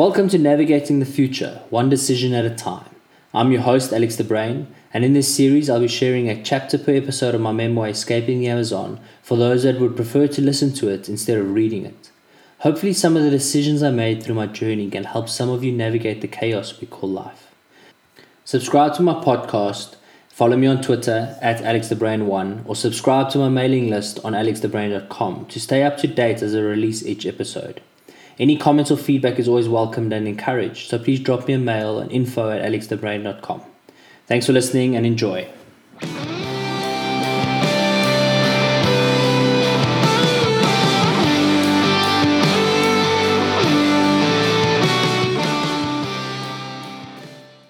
Welcome to Navigating the Future, one decision at a time. I'm your host, Alex the Brain, and in this series, I'll be sharing a chapter per episode of my memoir, Escaping the Amazon, for those that would prefer to listen to it instead of reading it. Hopefully, some of the decisions I made through my journey can help some of you navigate the chaos we call life. Subscribe to my podcast, follow me on Twitter at AlexTheBrain1, or subscribe to my mailing list on alexthebrain.com to stay up to date as I release each episode. Any comments or feedback is always welcomed and encouraged, so please drop me a mail at info at alexthebrain.com. Thanks for listening and enjoy.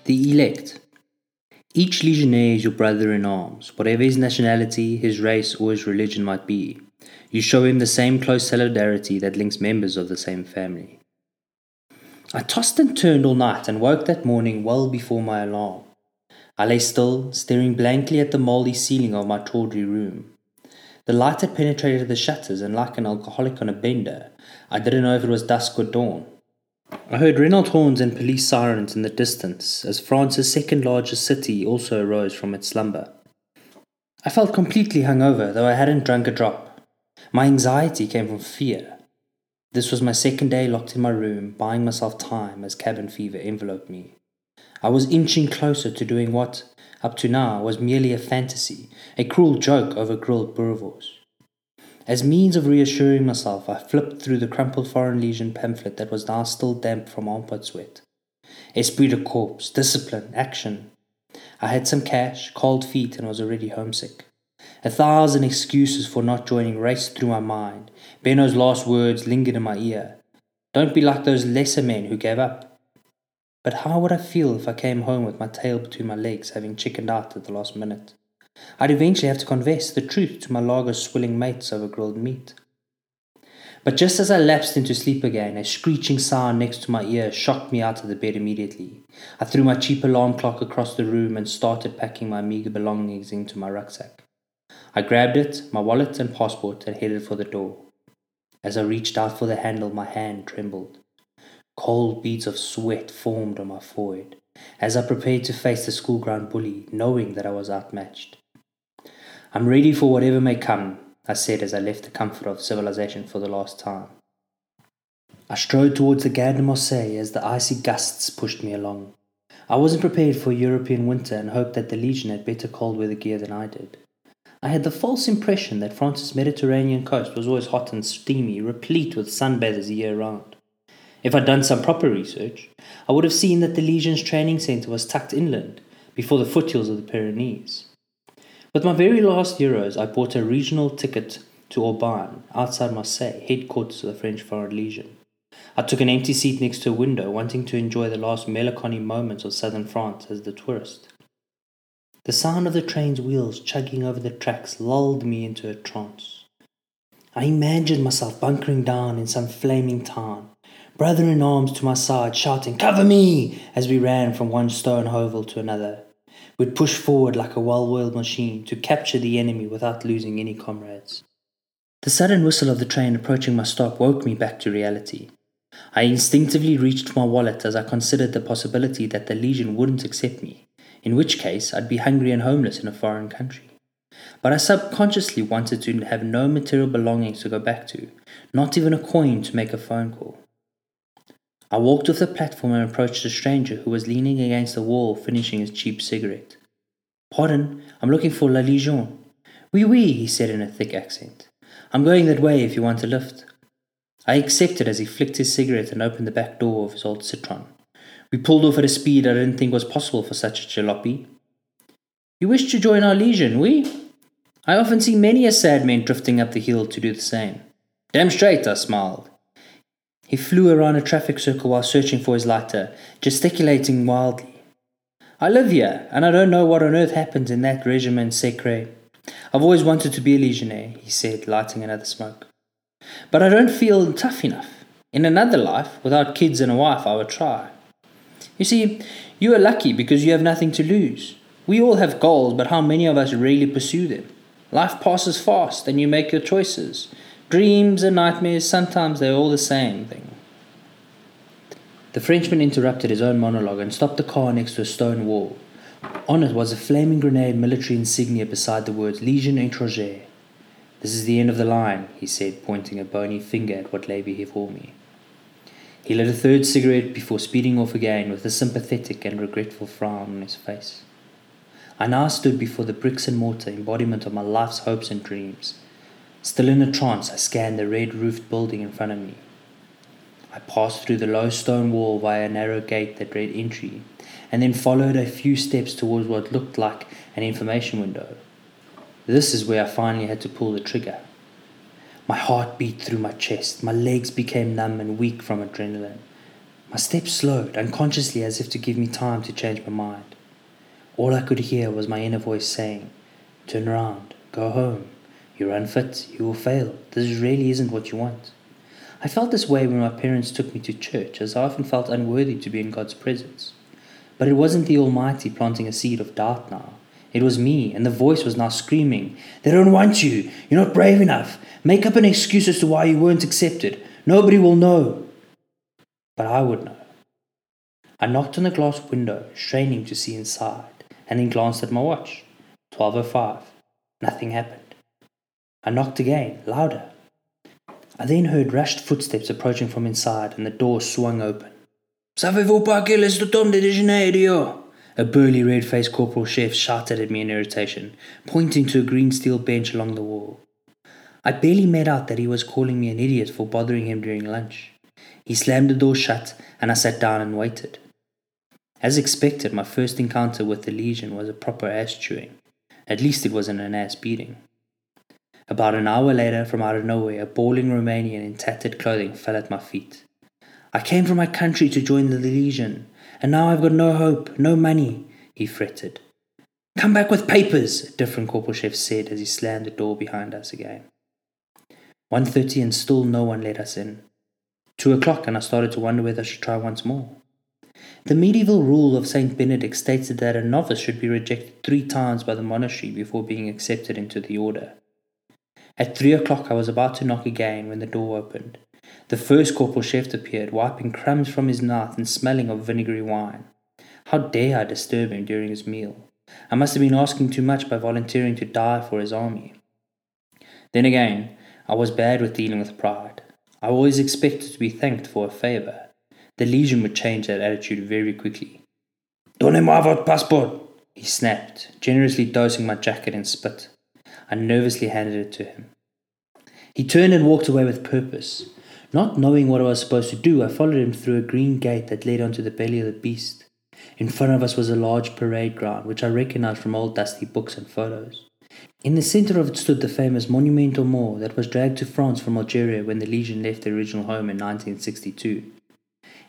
The Elect. Each legionnaire is your brother in arms, whatever his nationality, his race, or his religion might be. You show him the same close solidarity that links members of the same family. I tossed and turned all night and woke that morning well before my alarm. I lay still, staring blankly at the mouldy ceiling of my tawdry room. The light had penetrated the shutters, and like an alcoholic on a bender, I didn't know if it was dusk or dawn. I heard Renault horns and police sirens in the distance as France's second largest city also arose from its slumber. I felt completely hungover, though I hadn't drunk a drop. My anxiety came from fear. This was my second day locked in my room, buying myself time as cabin fever enveloped me. I was inching closer to doing what, up to now, was merely a fantasy, a cruel joke over grilled boerewors. As means of reassuring myself, I flipped through the crumpled Foreign Legion pamphlet that was now still damp from armpit sweat. Esprit de corps, discipline, action. I had some cash, cold feet, and was already homesick. A thousand excuses for not joining raced through my mind. Benno's last words lingered in my ear. Don't be like those lesser men who gave up. But how would I feel if I came home with my tail between my legs, having chickened out at the last minute? I'd eventually have to confess the truth to my lager swilling mates over grilled meat. But just as I lapsed into sleep again, a screeching sound next to my ear shocked me out of the bed immediately. I threw my cheap alarm clock across the room and started packing my meager belongings into my rucksack. I grabbed it, my wallet and passport, and headed for the door. As I reached out for the handle, my hand trembled. Cold beads of sweat formed on my forehead as I prepared to face the schoolground bully, knowing that I was outmatched. I'm ready for whatever may come, I said as I left the comfort of civilization for the last time. I strode towards the Gare de Marseille as the icy gusts pushed me along. I wasn't prepared for European winter and hoped that the Legion had better cold weather gear than I did. I had the false impression that France's Mediterranean coast was always hot and steamy, replete with sunbathers year round. If I'd done some proper research, I would have seen that the Legion's training centre was tucked inland, before the foothills of the Pyrenees. With my very last euros, I bought a regional ticket to Aubagne, outside Marseille, headquarters of the French Foreign Legion. I took an empty seat next to a window, wanting to enjoy the last melancholy moments of southern France as the tourist. The sound of the train's wheels chugging over the tracks lulled me into a trance. I imagined myself bunkering down in some flaming town, brother in arms to my side, shouting, Cover me! as we ran from one stone hovel to another. We'd push forward like a well oiled machine to capture the enemy without losing any comrades. The sudden whistle of the train approaching my stop woke me back to reality. I instinctively reached for my wallet as I considered the possibility that the Legion wouldn't accept me in which case I'd be hungry and homeless in a foreign country. But I subconsciously wanted to have no material belongings to go back to, not even a coin to make a phone call. I walked off the platform and approached a stranger who was leaning against the wall finishing his cheap cigarette. Pardon, I'm looking for La Legion. Oui, oui, he said in a thick accent. I'm going that way if you want a lift. I accepted as he flicked his cigarette and opened the back door of his old Citroën. We pulled off at a speed I didn't think was possible for such a jalopy. You wish to join our legion, we? I often see many a sad man drifting up the hill to do the same. Damn straight, I smiled. He flew around a traffic circle while searching for his lighter, gesticulating wildly. I live here, and I don't know what on earth happened in that regiment secret. I've always wanted to be a legionnaire, he said, lighting another smoke. But I don't feel tough enough. In another life, without kids and a wife, I would try. You see, you are lucky because you have nothing to lose. We all have goals, but how many of us really pursue them? Life passes fast and you make your choices. Dreams and nightmares, sometimes they're all the same thing. The Frenchman interrupted his own monologue and stopped the car next to a stone wall. On it was a flaming grenade military insignia beside the words Legion Étrangère. This is the end of the line, he said, pointing a bony finger at what lay before me. He lit a third cigarette before speeding off again with a sympathetic and regretful frown on his face. I now stood before the bricks and mortar embodiment of my life's hopes and dreams. Still in a trance, I scanned the red roofed building in front of me. I passed through the low stone wall via a narrow gate that read entry, and then followed a few steps towards what looked like an information window. This is where I finally had to pull the trigger. My heart beat through my chest, my legs became numb and weak from adrenaline. My steps slowed, unconsciously as if to give me time to change my mind. All I could hear was my inner voice saying, Turn around, go home. You're unfit, you will fail. This really isn't what you want. I felt this way when my parents took me to church, as I often felt unworthy to be in God's presence. But it wasn't the Almighty planting a seed of doubt now. It was me, and the voice was now screaming, They don't want you. You're not brave enough. Make up an excuse as to why you weren't accepted. Nobody will know. But I would know. I knocked on the glass window, straining to see inside, and then glanced at my watch. 12.05. Nothing happened. I knocked again, louder. I then heard rushed footsteps approaching from inside, and the door swung open. Savez-vous pas qu'il est temps de déjeuner, A burly red faced corporal chef shouted at me in irritation, pointing to a green steel bench along the wall. I barely made out that he was calling me an idiot for bothering him during lunch. He slammed the door shut, and I sat down and waited. As expected, my first encounter with the Legion was a proper ass chewing. At least it wasn't an ass beating. About an hour later, from out of nowhere, a bawling Romanian in tattered clothing fell at my feet. I came from my country to join the Legion, and now I've got no hope, no money, he fretted. Come back with papers, a different corporal chef said as he slammed the door behind us again. 1.30 and still no one let us in. Two o'clock and I started to wonder whether I should try once more. The medieval rule of St. Benedict stated that a novice should be rejected three times by the monastery before being accepted into the order. At three o'clock, I was about to knock again when the door opened. The first corporal chef appeared, wiping crumbs from his mouth and smelling of vinegary wine. How dare I disturb him during his meal? I must have been asking too much by volunteering to die for his army. Then again, I was bad with dealing with pride. I always expected to be thanked for a favor. The Legion would change that attitude very quickly. Donnez-moi votre passeport, he snapped, generously dosing my jacket in spit. I nervously handed it to him. He turned and walked away with purpose. Not knowing what I was supposed to do, I followed him through a green gate that led onto the belly of the beast. In front of us was a large parade ground, which I recognized from old dusty books and photos. In the center of it stood the famous Monument aux Morts that was dragged to France from Algeria when the Legion left their original home in 1962.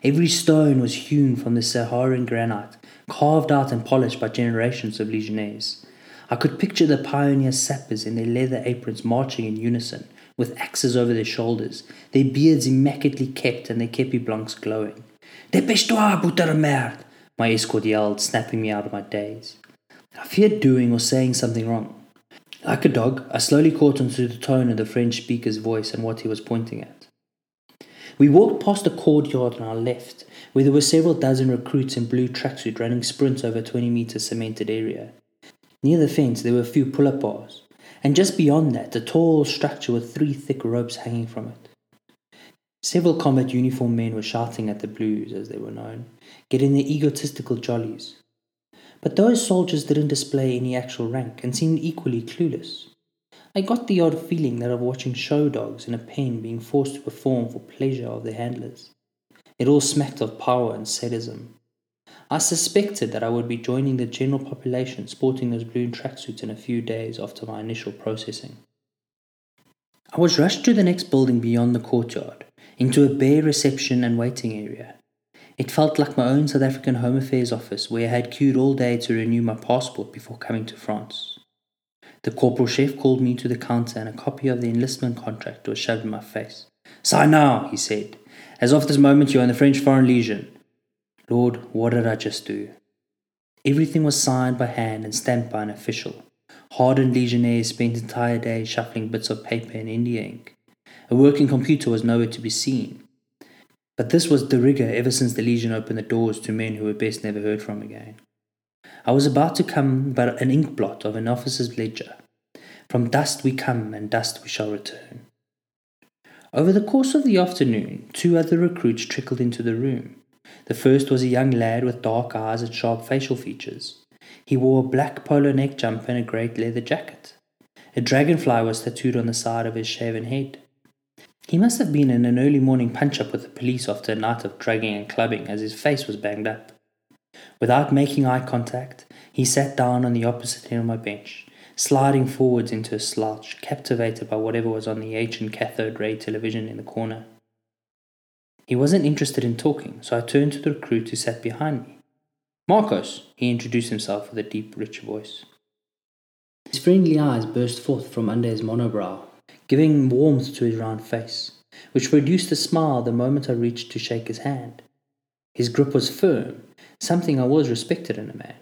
Every stone was hewn from the Saharan granite, carved out and polished by generations of Legionnaires. I could picture the pioneer sappers in their leather aprons marching in unison, with axes over their shoulders, their beards immaculately kept and their kepi blancs glowing. Dépêche-toi, putain de merde! My escort yelled, snapping me out of my daze. I feared doing or saying something wrong. Like a dog, I slowly caught onto the tone of the French speaker's voice and what he was pointing at. We walked past a courtyard on our left, where there were several dozen recruits in blue tracksuit running sprints over a 20 meter cemented area. Near the fence, there were a few pull up bars, and just beyond that, a tall structure with three thick ropes hanging from it. Several combat uniformed men were shouting at the Blues, as they were known, getting their egotistical jollies. But those soldiers didn't display any actual rank and seemed equally clueless. I got the odd feeling that of watching show dogs in a pen being forced to perform for pleasure of their handlers. It all smacked of power and sadism. I suspected that I would be joining the general population sporting those blue tracksuits in a few days after my initial processing. I was rushed to the next building beyond the courtyard, into a bare reception and waiting area. It felt like my own South African Home Affairs office where I had queued all day to renew my passport before coming to France. The corporal chef called me to the counter and a copy of the enlistment contract was shoved in my face. Sign now, he said. As of this moment, you are in the French Foreign Legion. Lord, what did I just do? Everything was signed by hand and stamped by an official. Hardened legionnaires spent entire days shuffling bits of paper in India ink. A working computer was nowhere to be seen. But this was de rigueur ever since the Legion opened the doors to men who were best never heard from again. I was about to come but an ink blot of an officer's ledger. From dust we come, and dust we shall return. Over the course of the afternoon, two other recruits trickled into the room. The first was a young lad with dark eyes and sharp facial features. He wore a black polo neck jumper and a great leather jacket. A dragonfly was tattooed on the side of his shaven head. He must have been in an early morning punch up with the police after a night of drugging and clubbing, as his face was banged up. Without making eye contact, he sat down on the opposite end of my bench, sliding forwards into a slouch, captivated by whatever was on the ancient cathode ray television in the corner. He wasn't interested in talking, so I turned to the recruit who sat behind me. Marcos, he introduced himself with a deep, rich voice. His friendly eyes burst forth from under his monobrow, giving warmth to his round face, which produced a smile the moment I reached to shake his hand. His grip was firm, something I always respected in a man.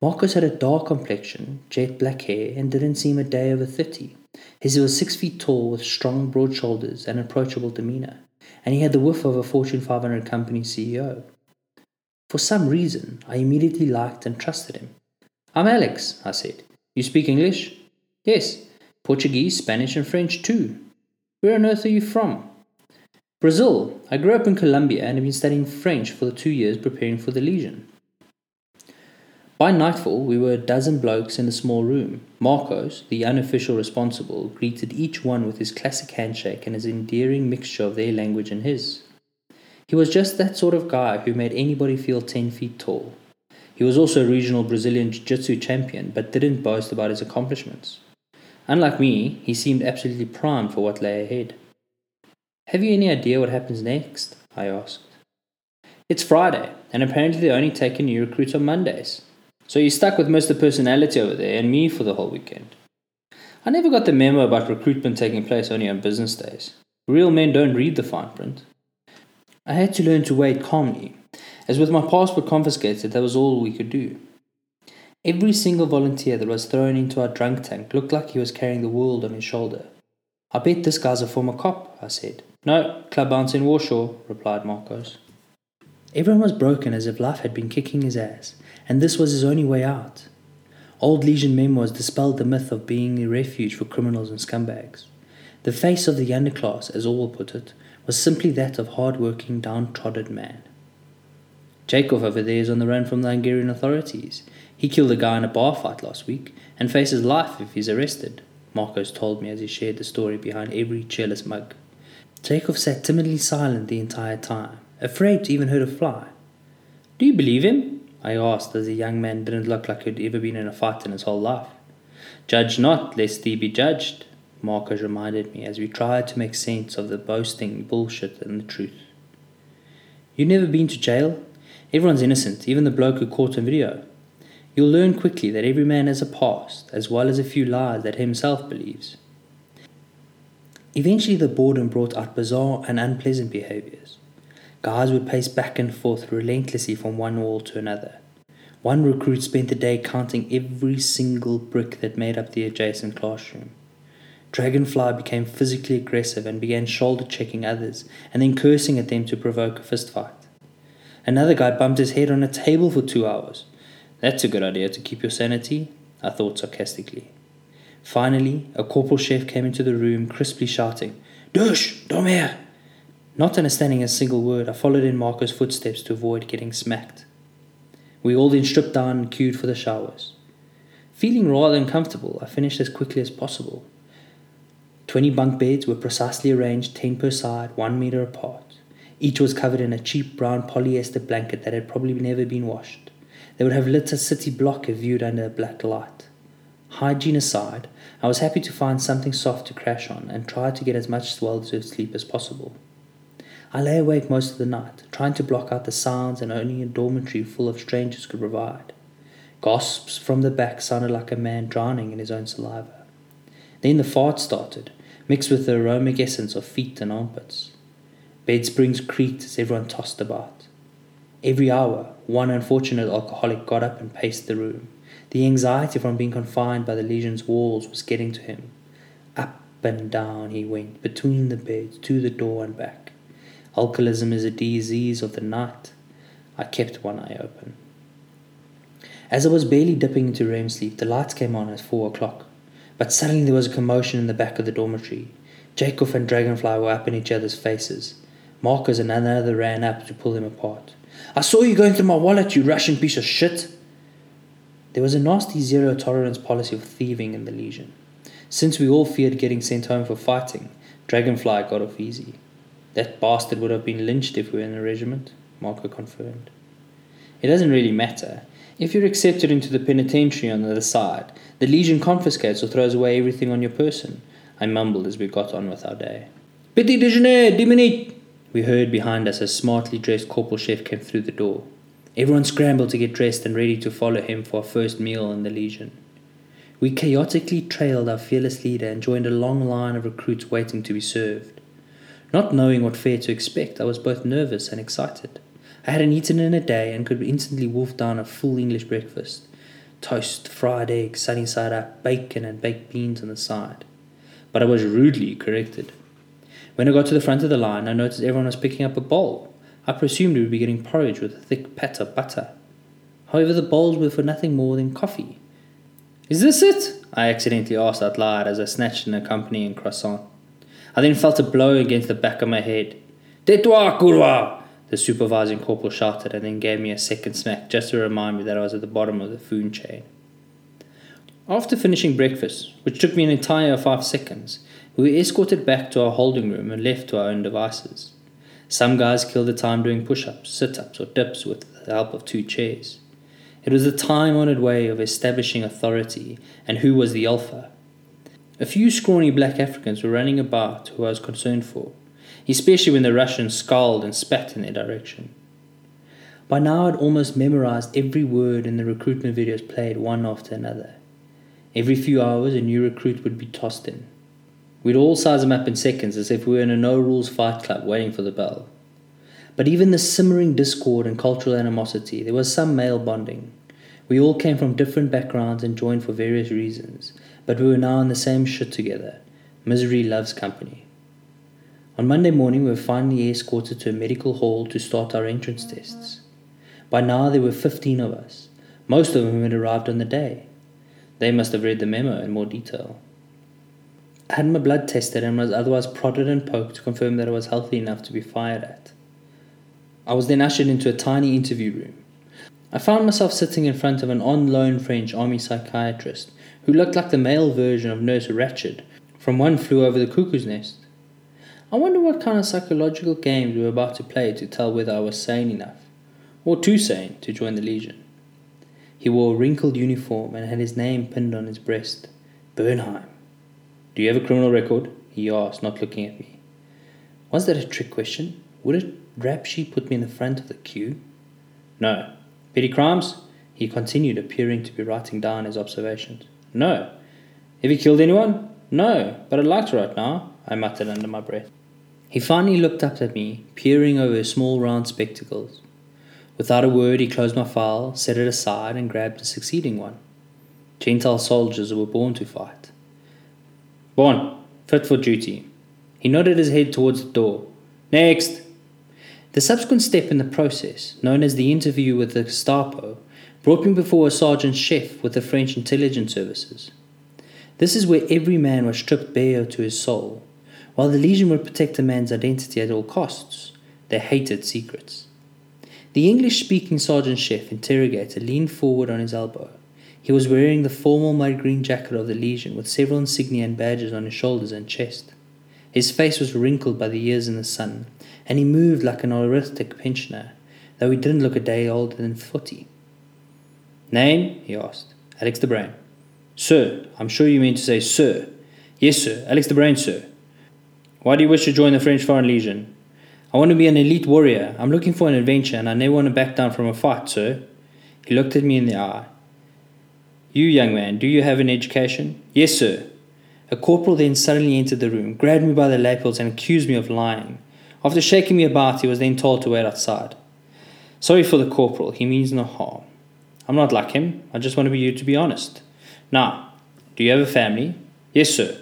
Marcos had a dark complexion, jet black hair, and didn't seem a day over thirty. He was six feet tall, with strong, broad shoulders and approachable demeanor, and he had the whiff of a Fortune 500 company CEO. For some reason, I immediately liked and trusted him. I'm Alex, I said. You speak English? Yes. Portuguese, Spanish, and French too. Where on earth are you from? Brazil. I grew up in Colombia and have been studying French for the two years preparing for the Legion. By nightfall, we were a dozen blokes in a small room. Marcos, the unofficial responsible, greeted each one with his classic handshake and his endearing mixture of their language and his. He was just that sort of guy who made anybody feel 10 feet tall. He was also a regional Brazilian Jiu Jitsu champion, but didn't boast about his accomplishments. Unlike me, he seemed absolutely primed for what lay ahead. Have you any idea what happens next? I asked. It's Friday, and apparently they're only taking new recruits on Mondays. So you're stuck with most Mr. Personality over there and me for the whole weekend. I never got the memo about recruitment taking place only on business days. Real men don't read the fine print. I had to learn to wait calmly, as with my passport confiscated, that was all we could do. Every single volunteer that was thrown into our drunk tank looked like he was carrying the world on his shoulder. I bet this guy's a former cop, I said. No, club bouncer in Warsaw, replied Marcos. Everyone was broken as if life had been kicking his ass, and this was his only way out. Old Legion memoirs dispelled the myth of being a refuge for criminals and scumbags. The face of the underclass, as Orwell put it, was simply that of hard-working, downtrodden man. Jacob over there is on the run from the Hungarian authorities. He killed a guy in a bar fight last week and faces life if he's arrested, Marcos told me as he shared the story behind every cheerless mug. Jacob sat timidly silent the entire time, afraid to even hurt a fly. Do you believe him? I asked, as the young man didn't look like he'd ever been in a fight in his whole life. Judge not, lest thee be judged, Marcos reminded me as we tried to make sense of the boasting bullshit and the truth. You've never been to jail? Everyone's innocent, even the bloke who caught on video. You'll learn quickly that every man has a past, as well as a few lies that himself believes. Eventually, the boredom brought out bizarre and unpleasant behaviors. Guys would pace back and forth relentlessly from one wall to another. One recruit spent the day counting every single brick that made up the adjacent classroom. Dragonfly became physically aggressive and began shoulder checking others and then cursing at them to provoke a fistfight. Another guy bumped his head on a table for two hours. That's a good idea to keep your sanity, I thought sarcastically. Finally, a corporal chef came into the room, crisply shouting, Dush, here!" Not understanding a single word, I followed in Marco's footsteps to avoid getting smacked. We all then stripped down and queued for the showers. Feeling rather uncomfortable, I finished as quickly as possible. Twenty bunk beds were precisely arranged, ten per side, one meter apart. Each was covered in a cheap brown polyester blanket that had probably never been washed. They would have lit a city block if viewed under a black light. Hygiene aside, I was happy to find something soft to crash on and tried to get as much well deserved sleep as possible. I lay awake most of the night, trying to block out the sounds and only a dormitory full of strangers could provide. Gasps from the back sounded like a man drowning in his own saliva. Then the fart started, mixed with the aromatic essence of feet and armpits. Bed springs creaked as everyone tossed about. Every hour, one unfortunate alcoholic got up and paced the room. The anxiety from being confined by the Legion's walls was getting to him. Up and down he went, between the beds, to the door and back. Alcoholism is a disease of the night. I kept one eye open. As I was barely dipping into REM sleep, the lights came on at four o'clock. But suddenly there was a commotion in the back of the dormitory. Jacob and Dragonfly were up in each other's faces. Marcos and another ran up to pull them apart. I saw you going through my wallet, you Russian piece of shit. There was a nasty zero tolerance policy of thieving in the Legion. Since we all feared getting sent home for fighting, Dragonfly got off easy. That bastard would have been lynched if we were in a regiment, Marco confirmed. It doesn't really matter. If you're accepted into the penitentiary on the other side, the Legion confiscates or throws away everything on your person, I mumbled as we got on with our day. Petit déjeuner, dix minutes! We heard behind us a smartly dressed corporal chef came through the door. Everyone scrambled to get dressed and ready to follow him for our first meal in the Legion. We chaotically trailed our fearless leader and joined a long line of recruits waiting to be served. Not knowing what fare to expect, I was both nervous and excited. I hadn't eaten in a day and could instantly wolf down a full English breakfast toast, fried egg, sunny side up, bacon, and baked beans on the side. But I was rudely corrected. When I got to the front of the line, I noticed everyone was picking up a bowl. I presumed we would be getting porridge with a thick pat of butter. However, the bowls were for nothing more than coffee. Is this it? I accidentally asked out loud as I snatched an accompanying croissant. I then felt a blow against the back of my head. Tais-toi, kurwa! The supervising corporal shouted and then gave me a second smack just to remind me that I was at the bottom of the food chain. After finishing breakfast, which took me an entire five seconds, we were escorted back to our holding room and left to our own devices. Some guys killed the time doing push ups, sit ups, or dips with the help of two chairs. It was the time honored way of establishing authority and who was the alpha. A few scrawny black Africans were running about who I was concerned for, especially when the Russians scowled and spat in their direction. By now, I'd almost memorized every word in the recruitment videos played one after another. Every few hours, a new recruit would be tossed in. We'd all size them up in seconds as if we were in a no rules fight club waiting for the bell. But even the simmering discord and cultural animosity, there was some male bonding. We all came from different backgrounds and joined for various reasons, but we were now in the same shit together. Misery loves company. On Monday morning, we were finally escorted to a medical hall to start our entrance tests. By now, there were 15 of us, most of whom had arrived on the day. They must have read the memo in more detail. I had my blood tested and was otherwise prodded and poked to confirm that I was healthy enough to be fired at. I was then ushered into a tiny interview room. I found myself sitting in front of an on loan French army psychiatrist who looked like the male version of Nurse Ratched from One Flew Over the Cuckoo's Nest. I wonder what kind of psychological games we were about to play to tell whether I was sane enough, or too sane, to join the Legion. He wore a wrinkled uniform and had his name pinned on his breast Bernheim. Do you have a criminal record? He asked, not looking at me. Was that a trick question? Would a rap sheet put me in the front of the queue? No. Petty crimes? He continued, appearing to be writing down his observations. No. Have you killed anyone? No, but I'd like to right now, I muttered under my breath. He finally looked up at me, peering over his small round spectacles. Without a word, he closed my file, set it aside, and grabbed a succeeding one. Gentile soldiers were born to fight. Born, fit for duty. He nodded his head towards the door. Next! The subsequent step in the process, known as the interview with the Gestapo, brought me before a sergeant chef with the French intelligence services. This is where every man was stripped bare to his soul. While the Legion would protect a man's identity at all costs, they hated secrets. The English speaking sergeant chef interrogator leaned forward on his elbow. He was wearing the formal mud green jacket of the Legion with several insignia and badges on his shoulders and chest. His face was wrinkled by the years in the sun, and he moved like an arithmetic pensioner, though he didn't look a day older than forty. Name? he asked. Alex de Brain. Sir, I'm sure you mean to say sir. Yes, sir, Alex de Brain, sir. Why do you wish to join the French Foreign Legion? I want to be an elite warrior. I'm looking for an adventure, and I never want to back down from a fight, sir. He looked at me in the eye. You, young man, do you have an education? Yes, sir. A corporal then suddenly entered the room, grabbed me by the lapels, and accused me of lying. After shaking me about, he was then told to wait outside. Sorry for the corporal, he means no harm. I'm not like him, I just want to be you to be honest. Now, do you have a family? Yes, sir.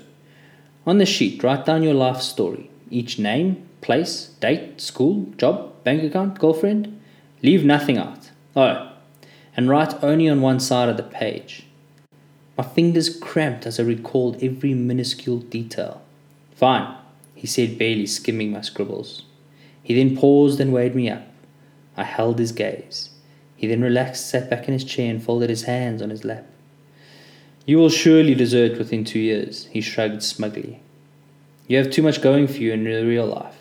On the sheet, write down your life story, each name, place, date, school, job, bank account, girlfriend. Leave nothing out. Oh, and write only on one side of the page. My fingers cramped as I recalled every minuscule detail. Fine, he said, barely skimming my scribbles. He then paused and weighed me up. I held his gaze. He then relaxed, sat back in his chair, and folded his hands on his lap. You will surely desert within two years, he shrugged smugly. You have too much going for you in real life.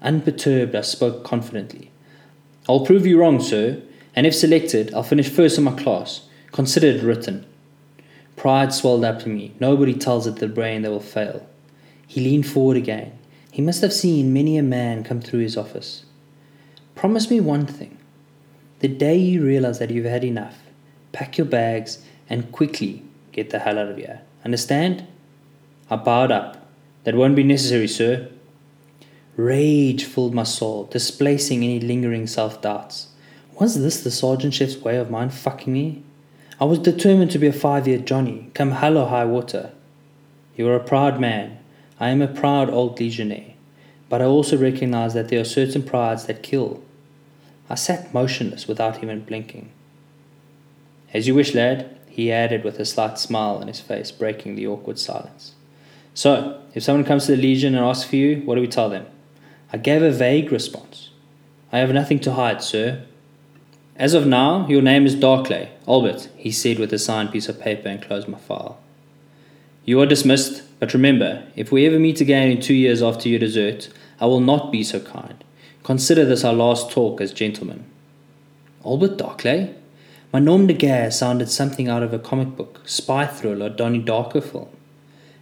Unperturbed, I spoke confidently. I'll prove you wrong, sir, and if selected, I'll finish first in my class. Consider it written. Pride swelled up in me. Nobody tells it the brain that will fail. He leaned forward again. He must have seen many a man come through his office. Promise me one thing. The day you realize that you've had enough, pack your bags and quickly get the hell out of here. Understand? I bowed up. That won't be necessary, sir. Rage filled my soul, displacing any lingering self doubts. Was this the sergeant chef's way of mind fucking me? I was determined to be a five year Johnny, come hell or high water. You are a proud man. I am a proud old legionnaire. But I also recognize that there are certain prides that kill. I sat motionless without even blinking. As you wish, lad, he added with a slight smile on his face, breaking the awkward silence. So, if someone comes to the Legion and asks for you, what do we tell them? I gave a vague response. I have nothing to hide, sir. As of now, your name is Darkley, Albert, he said with a signed piece of paper and closed my file. You are dismissed, but remember, if we ever meet again in two years after your desert, I will not be so kind. Consider this our last talk as gentlemen. Albert Darkley? My nom de guerre sounded something out of a comic book, spy thriller, or Donnie Darko film.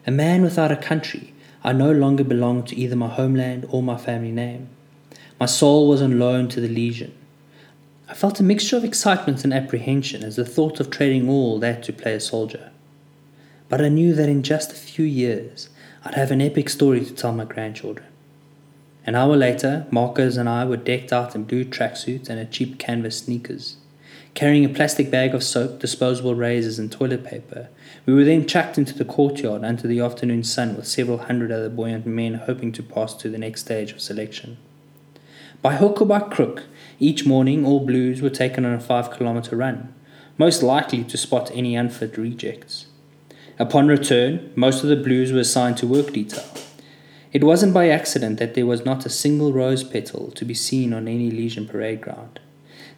A man without a country, I no longer belonged to either my homeland or my family name. My soul was on loan to the Legion. I felt a mixture of excitement and apprehension as the thought of trading all that to play a soldier. But I knew that in just a few years I'd have an epic story to tell my grandchildren. An hour later, Marcos and I were decked out in blue tracksuits and a cheap canvas sneakers. Carrying a plastic bag of soap, disposable razors, and toilet paper, we were then chucked into the courtyard under the afternoon sun with several hundred other buoyant men hoping to pass to the next stage of selection. By hook or by crook, each morning all blues were taken on a five kilometre run, most likely to spot any unfit rejects. Upon return, most of the blues were assigned to work detail. It wasn't by accident that there was not a single rose petal to be seen on any Legion parade ground.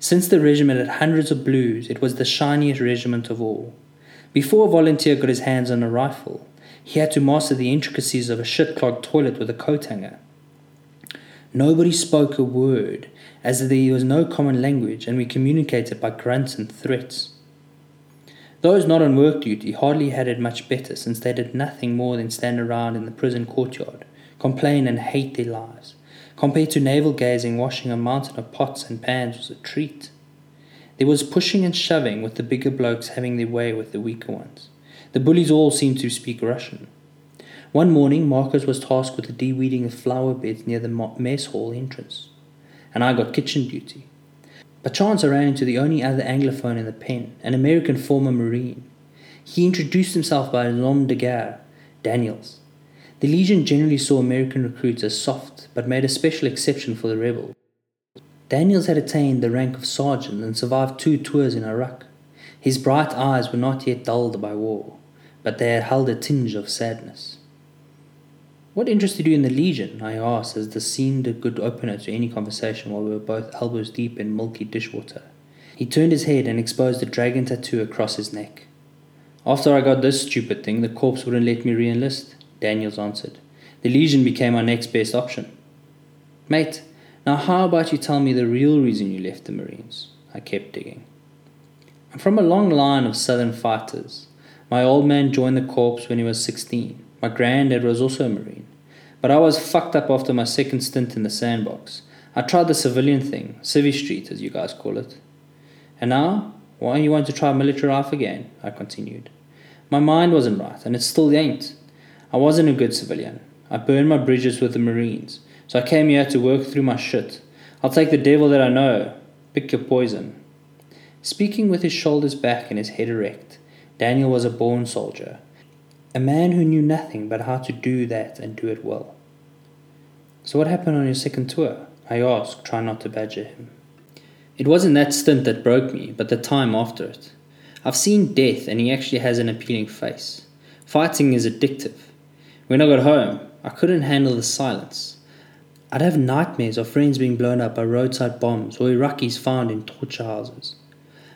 Since the regiment had hundreds of blues, it was the shiniest regiment of all. Before a volunteer got his hands on a rifle, he had to master the intricacies of a shit clogged toilet with a coat hanger. Nobody spoke a word, as there was no common language, and we communicated by grunts and threats. Those not on work duty hardly had it much better, since they did nothing more than stand around in the prison courtyard complain and hate their lives. Compared to navel gazing, washing a mountain of pots and pans was a treat. There was pushing and shoving, with the bigger blokes having their way with the weaker ones. The bullies all seemed to speak Russian. One morning, Marcos was tasked with the de-weeding of flower beds near the mess hall entrance, and I got kitchen duty. By chance, I ran into the only other Anglophone in the pen, an American former Marine. He introduced himself by nom de guerre, Daniels. The Legion generally saw American recruits as soft, but made a special exception for the rebels. Daniels had attained the rank of sergeant and survived two tours in Iraq. His bright eyes were not yet dulled by war, but they had held a tinge of sadness. What interested you in the Legion? I asked, as this seemed a good opener to any conversation while we were both elbows deep in milky dishwater. He turned his head and exposed a dragon tattoo across his neck. After I got this stupid thing, the corps wouldn't let me re enlist. Daniels answered. The Legion became our next best option. Mate, now how about you tell me the real reason you left the Marines? I kept digging. I'm from a long line of southern fighters. My old man joined the corps when he was 16. My granddad was also a Marine. But I was fucked up after my second stint in the sandbox. I tried the civilian thing, Civvy Street, as you guys call it. And now, why you want to try military life again? I continued. My mind wasn't right, and it still ain't. I wasn't a good civilian. I burned my bridges with the Marines, so I came here to work through my shit. I'll take the devil that I know. Pick your poison. Speaking with his shoulders back and his head erect, Daniel was a born soldier, a man who knew nothing but how to do that and do it well. So, what happened on your second tour? I asked, trying not to badger him. It wasn't that stint that broke me, but the time after it. I've seen death, and he actually has an appealing face. Fighting is addictive. When I got home, I couldn't handle the silence. I'd have nightmares of friends being blown up by roadside bombs or Iraqis found in torture houses.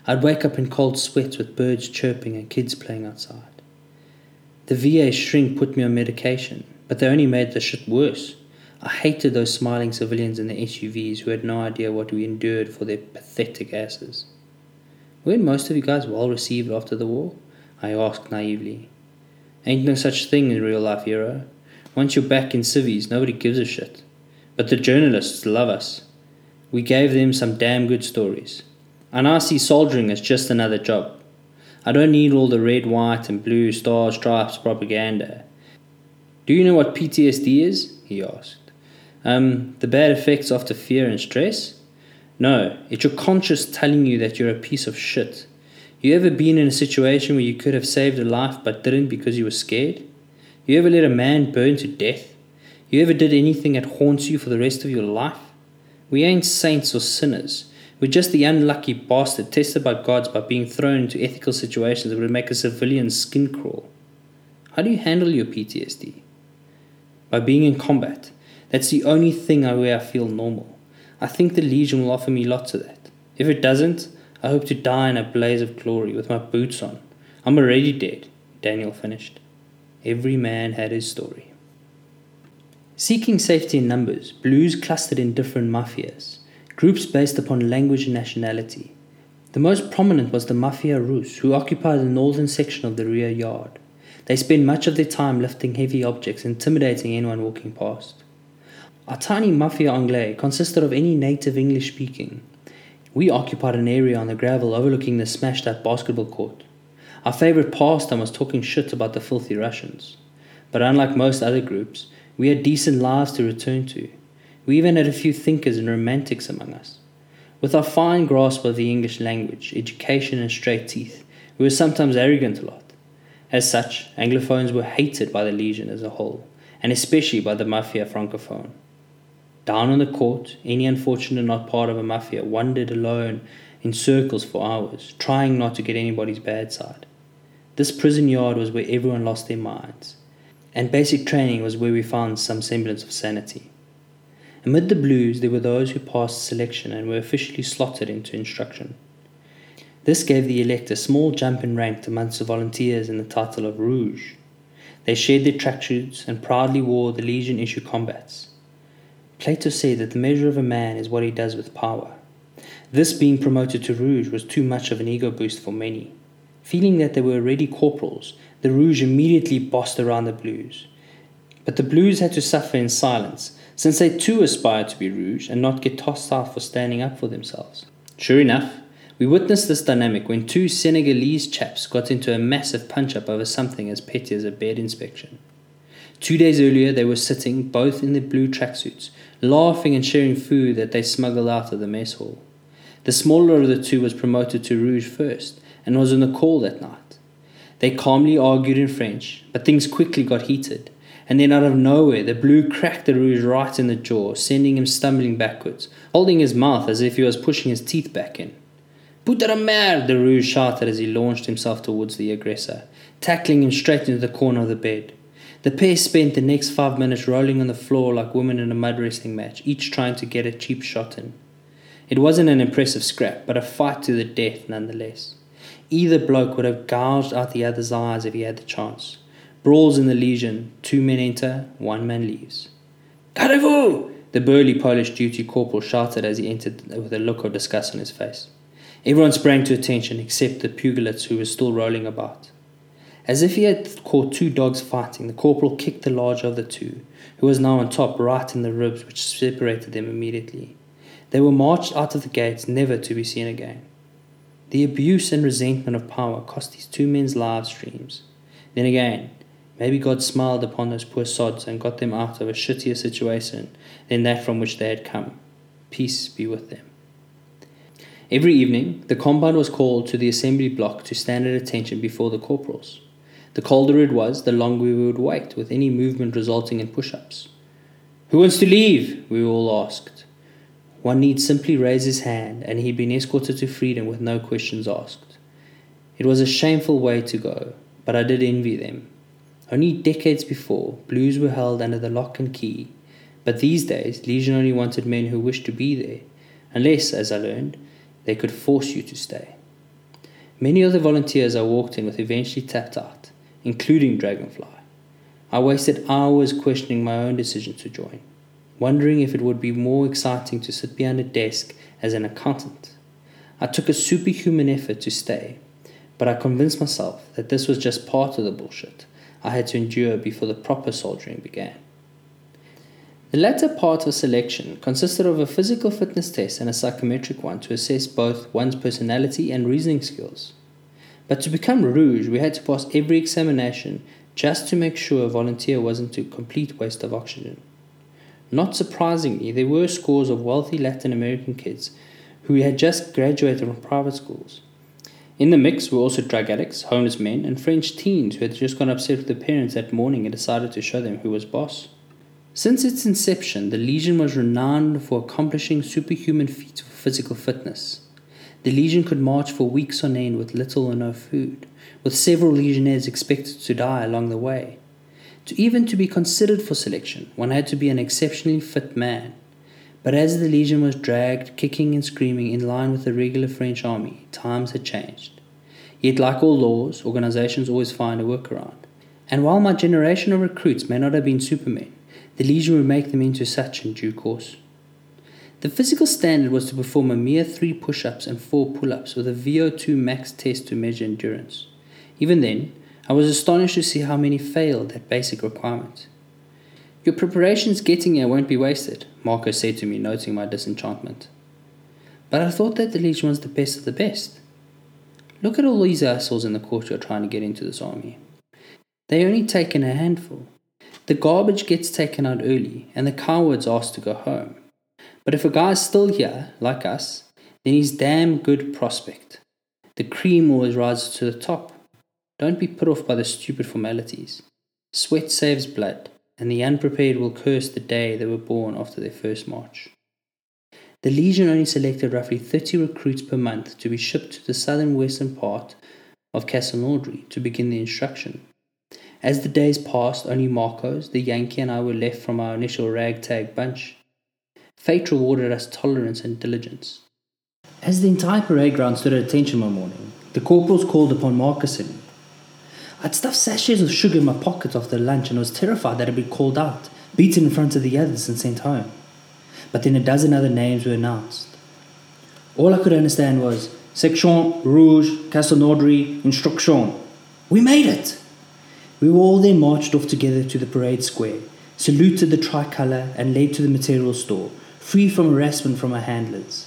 I'd wake up in cold sweats with birds chirping and kids playing outside. The VA shrink put me on medication, but they only made the shit worse. I hated those smiling civilians in the SUVs who had no idea what we endured for their pathetic asses. Weren't most of you guys well received after the war? I asked naively. Ain't no such thing in real life, hero. Once you're back in civies, nobody gives a shit. But the journalists love us. We gave them some damn good stories. And I see soldiering as just another job. I don't need all the red, white, and blue star stripes propaganda. Do you know what PTSD is? he asked. Um, the bad effects after fear and stress? No, it's your conscience telling you that you're a piece of shit. You ever been in a situation where you could have saved a life but didn't because you were scared? You ever let a man burn to death? You ever did anything that haunts you for the rest of your life? We ain't saints or sinners. We're just the unlucky bastard tested by gods by being thrown into ethical situations that would make a civilian skin crawl. How do you handle your PTSD? By being in combat that's the only thing where I feel normal. I think the Legion will offer me lots of that. If it doesn't, I hope to die in a blaze of glory with my boots on. I'm already dead, Daniel finished. Every man had his story. Seeking safety in numbers, blues clustered in different mafias, groups based upon language and nationality. The most prominent was the Mafia Rus, who occupied the northern section of the rear yard. They spent much of their time lifting heavy objects, intimidating anyone walking past. Our tiny Mafia Anglais consisted of any native English speaking. We occupied an area on the gravel overlooking the smashed up basketball court. Our favorite pastime was talking shit about the filthy Russians. But unlike most other groups, we had decent lives to return to. We even had a few thinkers and romantics among us. With our fine grasp of the English language, education, and straight teeth, we were sometimes arrogant a lot. As such, Anglophones were hated by the Legion as a whole, and especially by the Mafia Francophone. Down on the court, any unfortunate not part of a mafia wandered alone in circles for hours, trying not to get anybody's bad side. This prison yard was where everyone lost their minds, and basic training was where we found some semblance of sanity. Amid the blues, there were those who passed selection and were officially slotted into instruction. This gave the elect a small jump in rank amongst the volunteers in the title of Rouge. They shared their tracksuits and proudly wore the Legion issue combats. Plato said that the measure of a man is what he does with power. This being promoted to Rouge was too much of an ego boost for many. Feeling that they were already corporals, the Rouge immediately bossed around the Blues. But the Blues had to suffer in silence, since they too aspired to be Rouge and not get tossed out for standing up for themselves. Sure enough, we witnessed this dynamic when two Senegalese chaps got into a massive punch up over something as petty as a bed inspection. Two days earlier, they were sitting, both in their blue tracksuits, laughing and sharing food that they smuggled out of the mess hall. The smaller of the two was promoted to Rouge first and was on the call that night. They calmly argued in French, but things quickly got heated, and then out of nowhere the blue cracked the Rouge right in the jaw, sending him stumbling backwards, holding his mouth as if he was pushing his teeth back in. Puta merde, the Rouge shouted as he launched himself towards the aggressor, tackling him straight into the corner of the bed. The pair spent the next five minutes rolling on the floor like women in a mud wrestling match, each trying to get a cheap shot in. It wasn't an impressive scrap, but a fight to the death nonetheless. Either bloke would have gouged out the other's eyes if he had the chance. Brawls in the Legion, two men enter, one man leaves. Carrez-vous! The burly Polish duty corporal shouted as he entered with a look of disgust on his face. Everyone sprang to attention except the pugilists who were still rolling about. As if he had caught two dogs fighting, the corporal kicked the larger of the two, who was now on top, right in the ribs, which separated them immediately. They were marched out of the gates, never to be seen again. The abuse and resentment of power cost these two men's lives dreams. Then again, maybe God smiled upon those poor sods and got them out of a shittier situation than that from which they had come. Peace be with them. Every evening, the compound was called to the assembly block to stand at attention before the corporals. The colder it was, the longer we would wait, with any movement resulting in push ups. Who wants to leave? we all asked. One need simply raise his hand and he'd been escorted to freedom with no questions asked. It was a shameful way to go, but I did envy them. Only decades before, blues were held under the lock and key, but these days, Legion only wanted men who wished to be there, unless, as I learned, they could force you to stay. Many of the volunteers I walked in with eventually tapped out, including Dragonfly. I wasted hours questioning my own decision to join, wondering if it would be more exciting to sit behind a desk as an accountant. I took a superhuman effort to stay, but I convinced myself that this was just part of the bullshit I had to endure before the proper soldiering began. The latter part of selection consisted of a physical fitness test and a psychometric one to assess both one's personality and reasoning skills. But to become Rouge, we had to pass every examination just to make sure a volunteer wasn't a complete waste of oxygen. Not surprisingly, there were scores of wealthy Latin American kids who had just graduated from private schools. In the mix were also drug addicts, homeless men, and French teens who had just gone upset with their parents that morning and decided to show them who was boss. Since its inception, the Legion was renowned for accomplishing superhuman feats of physical fitness. The Legion could march for weeks on end with little or no food, with several Legionnaires expected to die along the way. To even to be considered for selection, one had to be an exceptionally fit man. But as the legion was dragged, kicking and screaming in line with the regular French army, times had changed. Yet, like all laws, organizations always find a workaround. And while my generation of recruits may not have been supermen, the legion would make them into such in due course. The physical standard was to perform a mere three push ups and four pull ups with a VO2 max test to measure endurance. Even then, I was astonished to see how many failed that basic requirement. Your preparations getting here won't be wasted, Marco said to me, noting my disenchantment. But I thought that the Legion was the best of the best. Look at all these assholes in the courtyard trying to get into this army. They only take in a handful. The garbage gets taken out early, and the cowards asked to go home. But if a guy's still here, like us, then he's damn good prospect. The cream always rises to the top. Don't be put off by the stupid formalities. Sweat saves blood and the unprepared will curse the day they were born after their first march. The Legion only selected roughly 30 recruits per month to be shipped to the southern western part of Castelnaudary to begin the instruction. As the days passed, only Marcos, the Yankee, and I were left from our initial ragtag bunch. Fate rewarded us tolerance and diligence. As the entire parade ground stood at attention one morning, the corporals called upon Marcuson I'd stuffed sachets of sugar in my pocket after lunch and was terrified that I'd be called out, beaten in front of the others, and sent home. But then a dozen other names were announced. All I could understand was Section Rouge, Castelnaudary, Instruction. We made it! We were all then marched off together to the parade square, saluted the tricolour, and led to the material store, free from harassment from our handlers.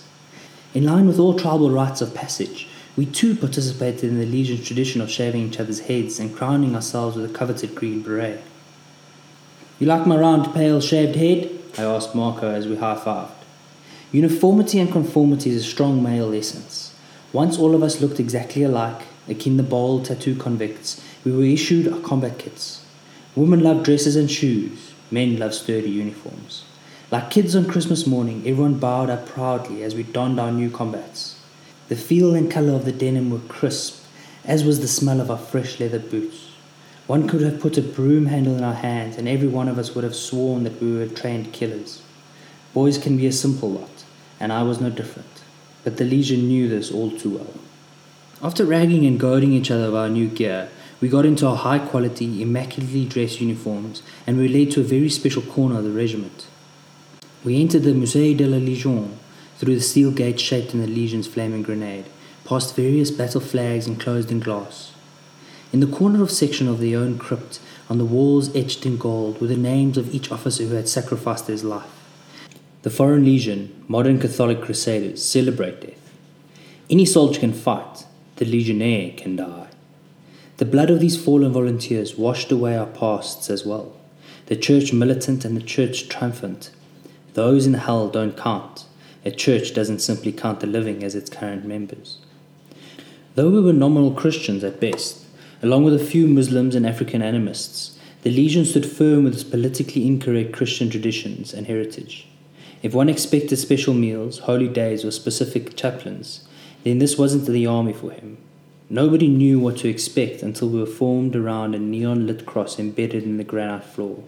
In line with all tribal rites of passage, we too participated in the Legion's tradition of shaving each other's heads and crowning ourselves with a coveted green beret. You like my round, pale, shaved head? I asked Marco as we high fived. Uniformity and conformity is a strong male essence. Once all of us looked exactly alike, akin the bold tattoo convicts, we were issued our combat kits. Women love dresses and shoes, men love sturdy uniforms. Like kids on Christmas morning, everyone bowed up proudly as we donned our new combats. The feel and colour of the denim were crisp, as was the smell of our fresh leather boots. One could have put a broom handle in our hands, and every one of us would have sworn that we were trained killers. Boys can be a simple lot, and I was no different, but the Legion knew this all too well. After ragging and goading each other of our new gear, we got into our high quality, immaculately dressed uniforms and were led to a very special corner of the regiment. We entered the Musée de la Légion, through the steel gate shaped in the Legion's flaming grenade, past various battle flags enclosed in glass. In the corner of section of the own crypt, on the walls etched in gold, were the names of each officer who had sacrificed his life. The Foreign Legion, modern Catholic crusaders, celebrate death. Any soldier can fight, the legionnaire can die. The blood of these fallen volunteers washed away our pasts as well. The church militant and the church triumphant. Those in hell don't count. A church doesn't simply count the living as its current members. Though we were nominal Christians at best, along with a few Muslims and African animists, The Legion stood firm with its politically incorrect Christian traditions and heritage. If one expected special meals, holy days, or specific chaplains, then this wasn't the army for him. Nobody knew what to expect until we were formed around a neon lit cross embedded in the granite floor.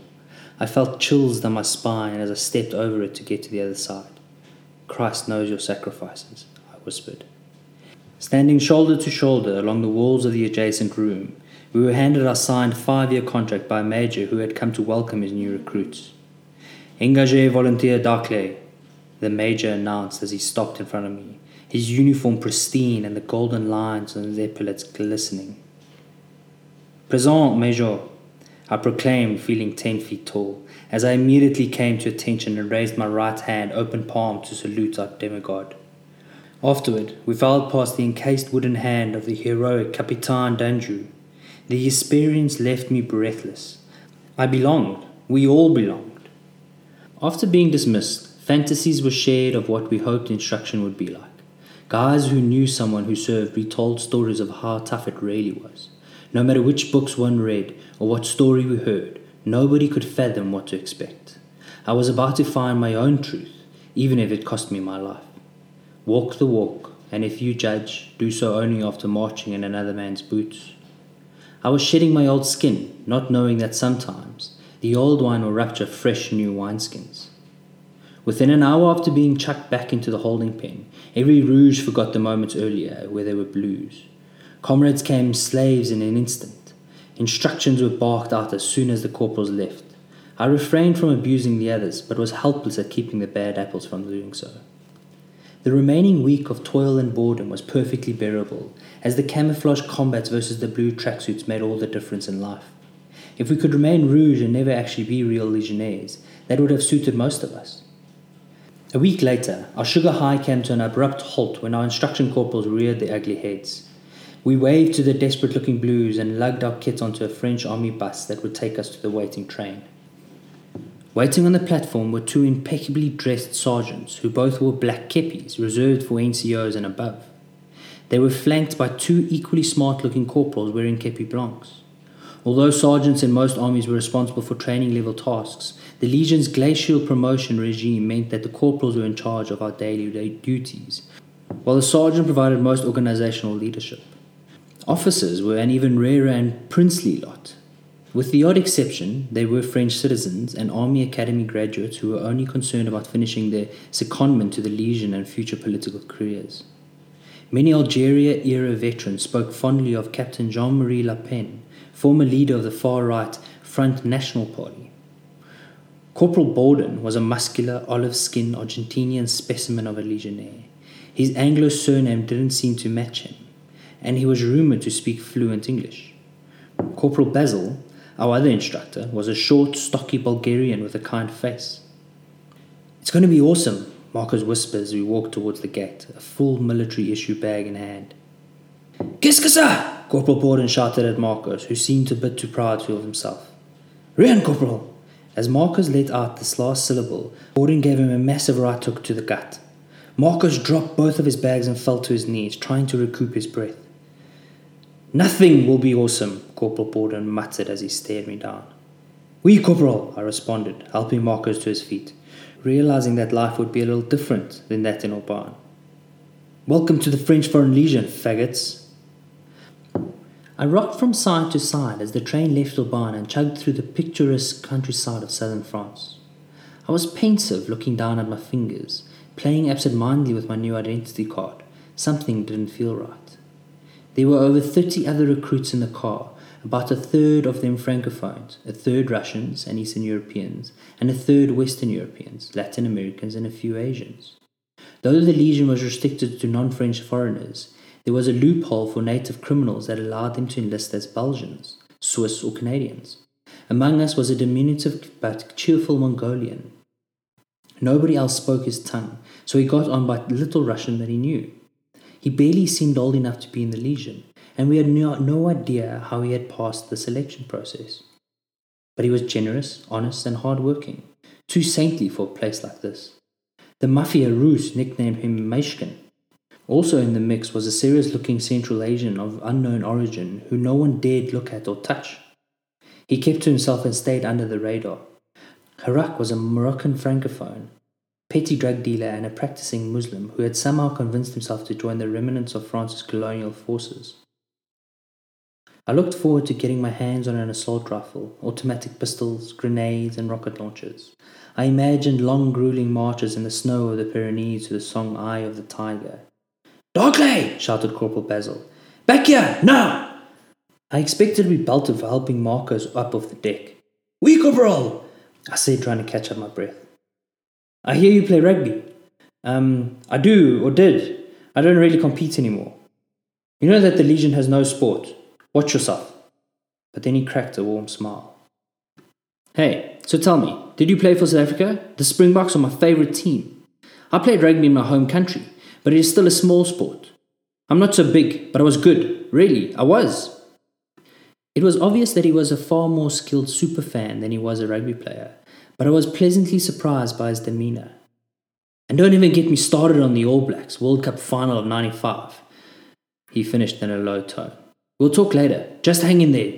I felt chills down my spine as I stepped over it to get to the other side. Christ knows your sacrifices, I whispered. Standing shoulder to shoulder along the walls of the adjacent room, we were handed our signed five year contract by a major who had come to welcome his new recruits. Engagé volontaire Darclay, the major announced as he stopped in front of me, his uniform pristine and the golden lines on his epaulets glistening. Présent, Major, I proclaimed, feeling ten feet tall, as I immediately came to attention and raised my right hand, open palm, to salute our demigod. Afterward, we filed past the encased wooden hand of the heroic Capitan Danjou. The experience left me breathless. I belonged. We all belonged. After being dismissed, fantasies were shared of what we hoped instruction would be like. Guys who knew someone who served retold stories of how tough it really was. No matter which books one read or what story we heard, nobody could fathom what to expect. I was about to find my own truth, even if it cost me my life. Walk the walk, and if you judge, do so only after marching in another man's boots. I was shedding my old skin, not knowing that sometimes the old wine will rupture fresh new wineskins. Within an hour after being chucked back into the holding pen, every rouge forgot the moments earlier where they were blues. Comrades came slaves in an instant. Instructions were barked out as soon as the corporals left. I refrained from abusing the others, but was helpless at keeping the bad apples from doing so. The remaining week of toil and boredom was perfectly bearable, as the camouflage combats versus the blue tracksuits made all the difference in life. If we could remain rouge and never actually be real legionnaires, that would have suited most of us. A week later, our sugar high came to an abrupt halt when our instruction corporals reared their ugly heads. We waved to the desperate looking blues and lugged our kits onto a French army bus that would take us to the waiting train. Waiting on the platform were two impeccably dressed sergeants who both wore black kepis reserved for NCOs and above. They were flanked by two equally smart looking corporals wearing kepi blancs. Although sergeants in most armies were responsible for training level tasks, the Legion's glacial promotion regime meant that the corporals were in charge of our daily duties, while the sergeant provided most organizational leadership. Officers were an even rarer and princely lot. With the odd exception, they were French citizens and Army Academy graduates who were only concerned about finishing their secondment to the Legion and future political careers. Many Algeria era veterans spoke fondly of Captain Jean Marie Le Pen former leader of the far right Front National Party. Corporal Borden was a muscular, olive skinned Argentinian specimen of a legionnaire. His Anglo surname didn't seem to match him, and he was rumored to speak fluent English. Corporal Basil, our other instructor, was a short, stocky Bulgarian with a kind face. It's going to be awesome, Marcos whispered as we walked towards the gate, a full military issue bag in hand. Ça? Corporal Borden shouted at Marcos, who seemed a bit too proud to of himself. Rien, Corporal! As Marcos let out this last syllable, Borden gave him a massive right hook to the gut. Marcos dropped both of his bags and fell to his knees, trying to recoup his breath. Nothing will be awesome, Corporal Borden muttered as he stared me down. Oui, Corporal, I responded, helping Marcos to his feet, realizing that life would be a little different than that in Aubagne. Welcome to the French Foreign Legion, faggots, I rocked from side to side as the train left Aubagne and chugged through the picturesque countryside of southern France. I was pensive, looking down at my fingers, playing absent mindedly with my new identity card. Something didn't feel right. There were over 30 other recruits in the car, about a third of them francophones, a third Russians and Eastern Europeans, and a third Western Europeans, Latin Americans, and a few Asians. Though the Legion was restricted to non French foreigners, there was a loophole for native criminals that allowed them to enlist as Belgians, Swiss, or Canadians. Among us was a diminutive but cheerful Mongolian. Nobody else spoke his tongue, so he got on by little Russian that he knew. He barely seemed old enough to be in the Legion, and we had no, no idea how he had passed the selection process. But he was generous, honest, and hard-working, too saintly for a place like this. The Mafia Rus nicknamed him Myshkin, also in the mix was a serious looking Central Asian of unknown origin who no one dared look at or touch. He kept to himself and stayed under the radar. Harak was a Moroccan francophone, petty drug dealer, and a practicing Muslim who had somehow convinced himself to join the remnants of France's colonial forces. I looked forward to getting my hands on an assault rifle, automatic pistols, grenades, and rocket launchers. I imagined long, grueling marches in the snow of the Pyrenees to the song Eye of the Tiger. Darkley! shouted Corporal Basil. Back here, now! I expected to be belted for helping Marcos up off the deck. Oui, Corporal! I said, trying to catch up my breath. I hear you play rugby. Um, I do, or did. I don't really compete anymore. You know that the Legion has no sport. Watch yourself. But then he cracked a warm smile. Hey, so tell me, did you play for South Africa? The Springboks are my favourite team. I played rugby in my home country, but it is still a small sport. I'm not so big, but I was good. Really, I was. It was obvious that he was a far more skilled super fan than he was a rugby player, but I was pleasantly surprised by his demeanour. And don't even get me started on the All Blacks World Cup final of 95. He finished in a low tone. We'll talk later. Just hang in there.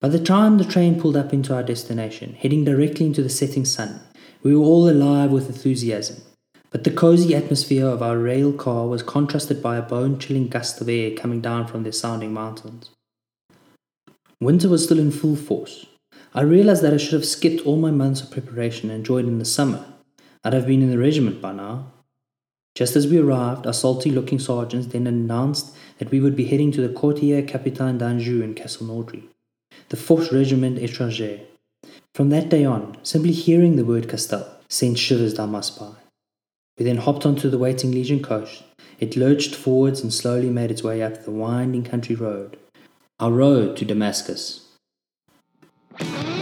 By the time the train pulled up into our destination, heading directly into the setting sun, we were all alive with enthusiasm. But the cozy atmosphere of our rail car was contrasted by a bone chilling gust of air coming down from the sounding mountains. Winter was still in full force. I realized that I should have skipped all my months of preparation and joined in the summer. I'd have been in the regiment by now. Just as we arrived, our salty looking sergeants then announced that we would be heading to the Quartier Capitaine Danjou in Castelnaudary, the 4th Regiment Étranger. From that day on, simply hearing the word Castel sent shivers down my spine. We then hopped onto the waiting Legion coach. It lurched forwards and slowly made its way up the winding country road, our road to Damascus. Thank you.